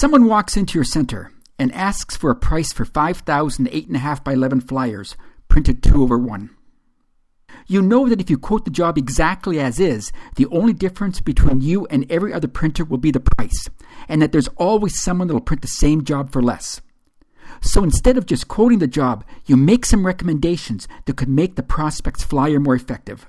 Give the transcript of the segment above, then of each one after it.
Someone walks into your center and asks for a price for 5,000 8.5 by 11 flyers printed 2 over 1. You know that if you quote the job exactly as is, the only difference between you and every other printer will be the price, and that there's always someone that will print the same job for less. So instead of just quoting the job, you make some recommendations that could make the prospect's flyer more effective.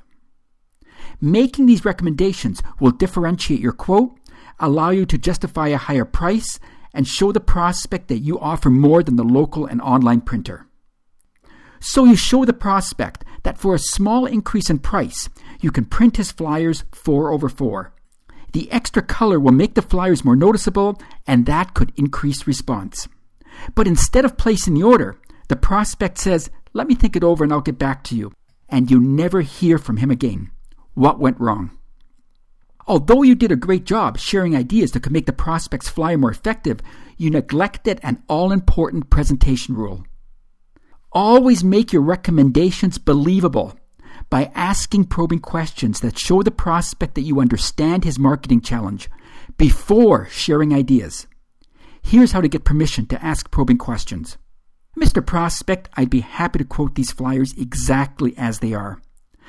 Making these recommendations will differentiate your quote, allow you to justify a higher price, and show the prospect that you offer more than the local and online printer. So you show the prospect that for a small increase in price, you can print his flyers 4 over 4. The extra color will make the flyers more noticeable, and that could increase response. But instead of placing the order, the prospect says, Let me think it over and I'll get back to you. And you never hear from him again. What went wrong? Although you did a great job sharing ideas that could make the prospect's flyer more effective, you neglected an all important presentation rule. Always make your recommendations believable by asking probing questions that show the prospect that you understand his marketing challenge before sharing ideas. Here's how to get permission to ask probing questions. Mr. Prospect, I'd be happy to quote these flyers exactly as they are.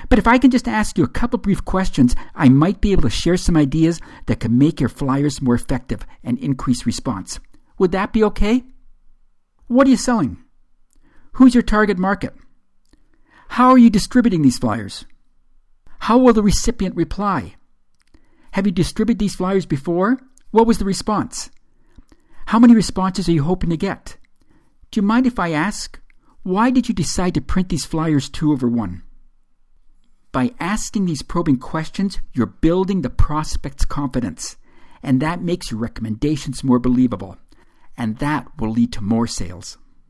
But if I can just ask you a couple brief questions, I might be able to share some ideas that can make your flyers more effective and increase response. Would that be okay? What are you selling? Who's your target market? How are you distributing these flyers? How will the recipient reply? Have you distributed these flyers before? What was the response? How many responses are you hoping to get? Do you mind if I ask, why did you decide to print these flyers two over one? By asking these probing questions, you're building the prospect's confidence, and that makes your recommendations more believable, and that will lead to more sales.